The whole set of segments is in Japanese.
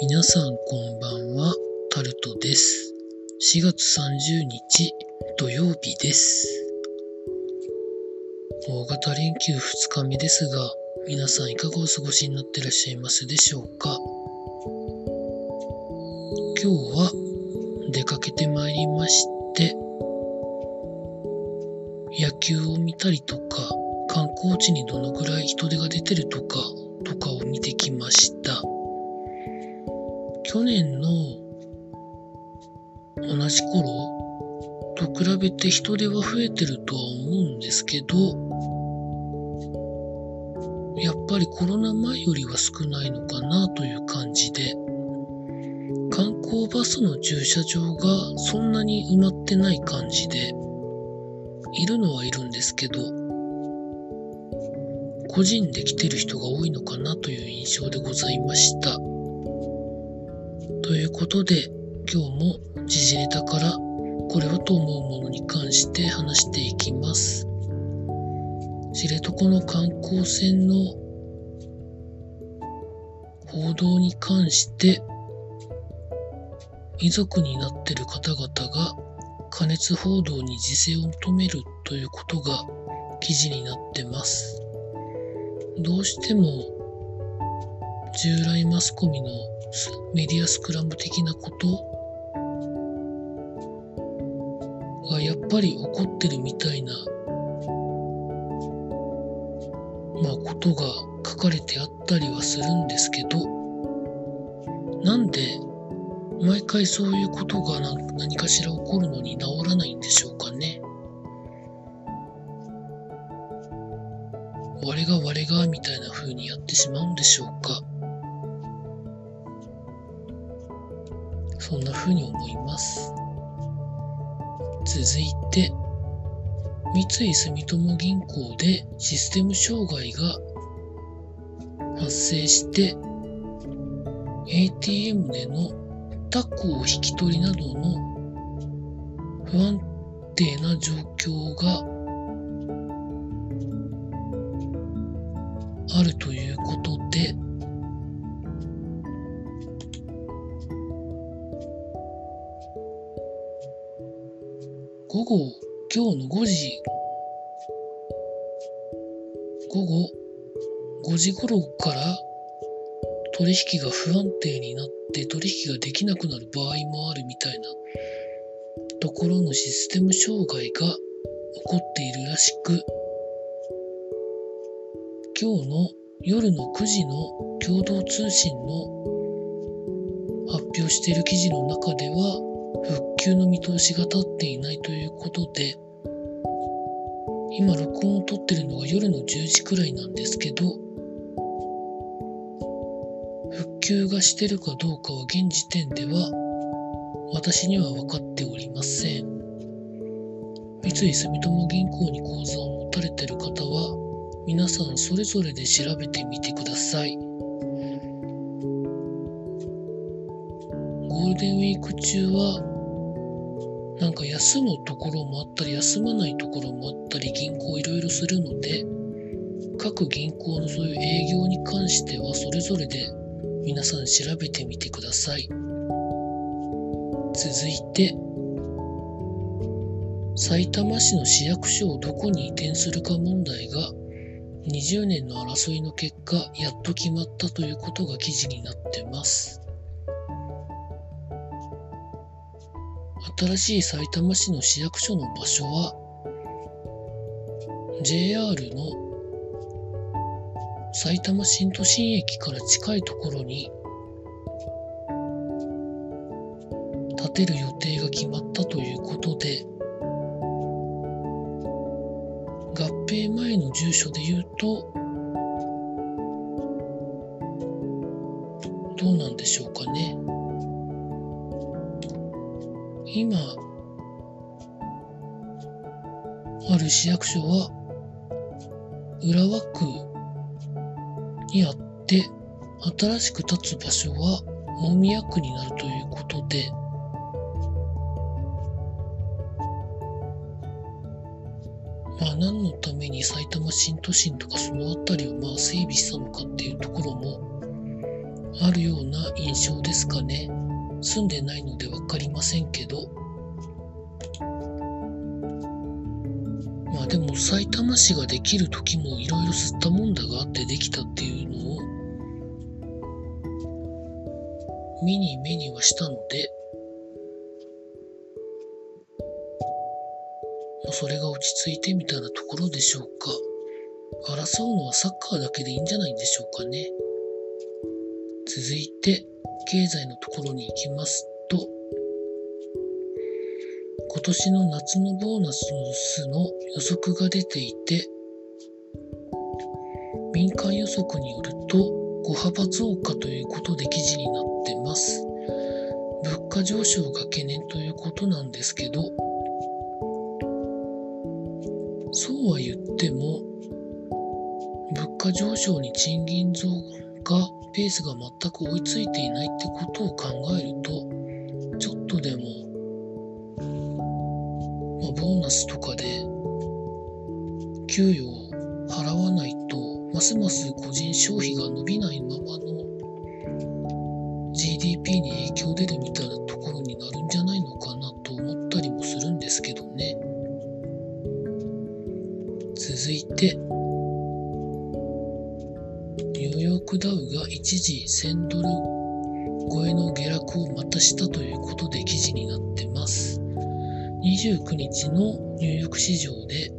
皆さんこんばんは、タルトです。4月30日土曜日です。大型連休2日目ですが、皆さんいかがお過ごしになってらっしゃいますでしょうか？今日は出かけてまいりまして、野球を見たりとか、観光地にどのぐらい人手が出てるとか、とかを見てきました。去年の同じ頃と比べて人手は増えてるとは思うんですけど、やっぱりコロナ前よりは少ないのかなという感じで、観光バスの駐車場がそんなに埋まってない感じで、いるのはいるんですけど、個人で来てる人が多いのかなという印象でございました。ということで、今日も時事ネタからこれはと思うものに関して話していきます。知床の観光船の報道に関して、遺族になってる方々が加熱報道に自制を求めるということが記事になってます。どうしても従来マスコミのメディアスクラム的なこと？がやっぱり起こってるみたいな、まあことが書かれてあったりはするんですけど、なんで毎回そういうことが何かしら起こるのに治らないんでしょうかね。我が我がみたいな風にやってしまうんでしょうか。そんな風に思います。続いて、三井住友銀行でシステム障害が発生して、ATM でのタコを引き取りなどの不安定な状況があるということで、午後、今日の5時、午後5時頃から取引が不安定になって取引ができなくなる場合もあるみたいなところのシステム障害が起こっているらしく、今日の夜の9時の共同通信の発表している記事の中では、復旧の見通しが立っていないということで、今録音を撮ってるのが夜の10時くらいなんですけど、復旧がしてるかどうかは現時点では私には分かっておりません。三井住友銀行に口座を持たれてる方は皆さんそれぞれで調べてみてください。ールデンウィーク中はなんか休むところもあったり休まないところもあったり銀行いろいろするので各銀行のそういう営業に関してはそれぞれで皆さん調べてみてください。続いてさいたま市の市役所をどこに移転するか問題が20年の争いの結果やっと決まったということが記事になってます。新しいさいたま市の市役所の場所は JR の埼玉新都心駅から近いところに建てる予定が決まったということで合併前の住所で言うとどうなんでしょうかね。今ある市役所は浦和区にあって新しく建つ場所は大宮区になるということでまあ何のために埼玉新都心とかその辺りをまあ整備したのかっていうところもあるような印象ですかね。住んでないので分かりませんけど。まあでも埼玉市ができる時もいろいろ吸ったもんだがあってできたっていうのを見に目にはしたので、まあ、それが落ち着いてみたいなところでしょうか。争うのはサッカーだけでいいんじゃないんでしょうかね。続いて、経済のところに行きますと、今年の夏のボーナスの予測が出ていて、民間予測によると5幅増加ということで記事になってます。物価上昇が懸念ということなんですけど、そうは言っても、物価上昇に賃金増加ペースが全く追いついていないってことを考えると、ちょっとでも、まあ、ボーナスとかで給与を払わないと、ますます個人消費が伸びないままの GDP に影響出るみたいなところになるんじゃないのかなと思ったりもするんですけどね。続いて、ニューヨークダウが一時1000ドル超えの下落をまたしたということで記事になってます。29日のニューヨーク市場で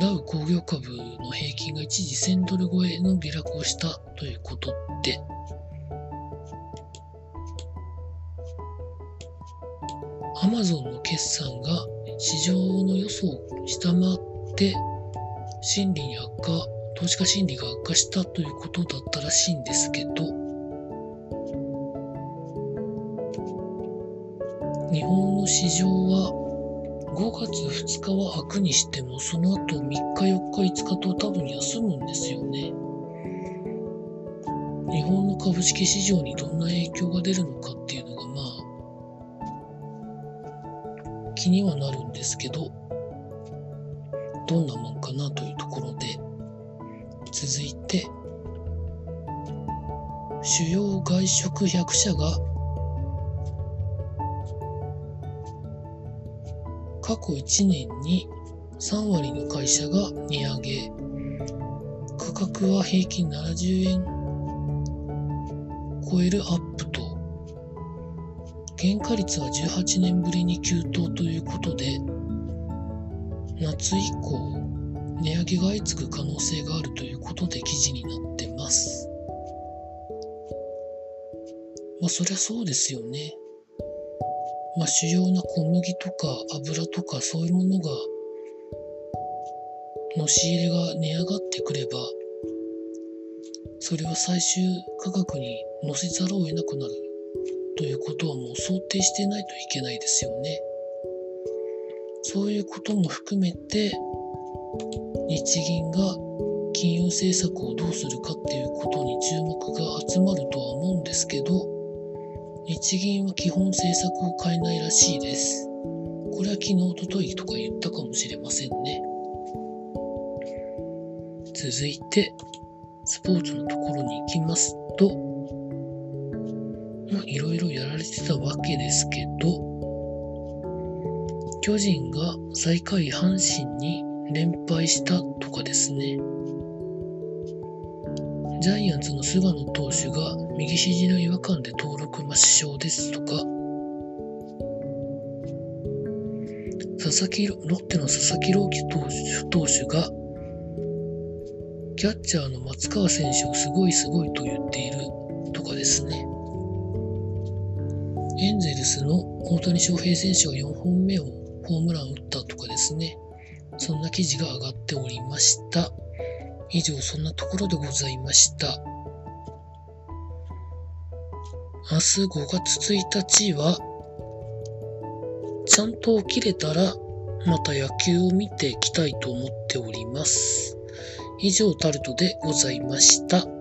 ダウ工業株の平均が一時1000ドル超えの下落をしたということで、アマゾンの決算が市場の予想を下回って心理に悪化投資家心理が悪化したということだったらしいんですけど、日本の市場は5月2日は開くにしても、その後3日、4日、5日と多分休むんですよね。日本の株式市場にどんな影響が出るのかっていうのがまあ気にはなるんですけど、どんなもんかなというところで、続いて主要外食100社が過去1年に3割の会社が値上げ。価格は平均70円超えるアップと原価率は18年ぶりに急騰ということで夏以降値上げが相次ぐ可能性があるということで記事になってます。まあそりゃそうですよね。まあ主要な小麦とか油とかそういうものがの仕入れが値上がってくればそれは最終価格に乗せざるを得なくなるということはもう想定してないといけないですよね。そういうことも含めて日銀が金融政策をどうするかっていうことに注目が集まるとは思うんですけど、日銀は基本政策を変えないらしいです。これは昨日、おとといとか言ったかもしれませんね。続いて、スポーツのところに行きますと、まあ、いろいろやられてたわけですけど、巨人が最下位阪神に連敗したとかですね。ジャイアンツの菅野投手が右肘の違和感で登録抹消ですとか、佐々木ロッテの佐々木朗希投手投手が、キャッチャーの松川選手をすごいすごいと言っているとかですね。エンゼルスの大谷翔平選手が4本目をホームラン打ったとかですね。そんな記事が上がっておりました。以上、そんなところでございました。明日5月1日は、ちゃんと起きれたら、また野球を見ていきたいと思っております。以上、タルトでございました。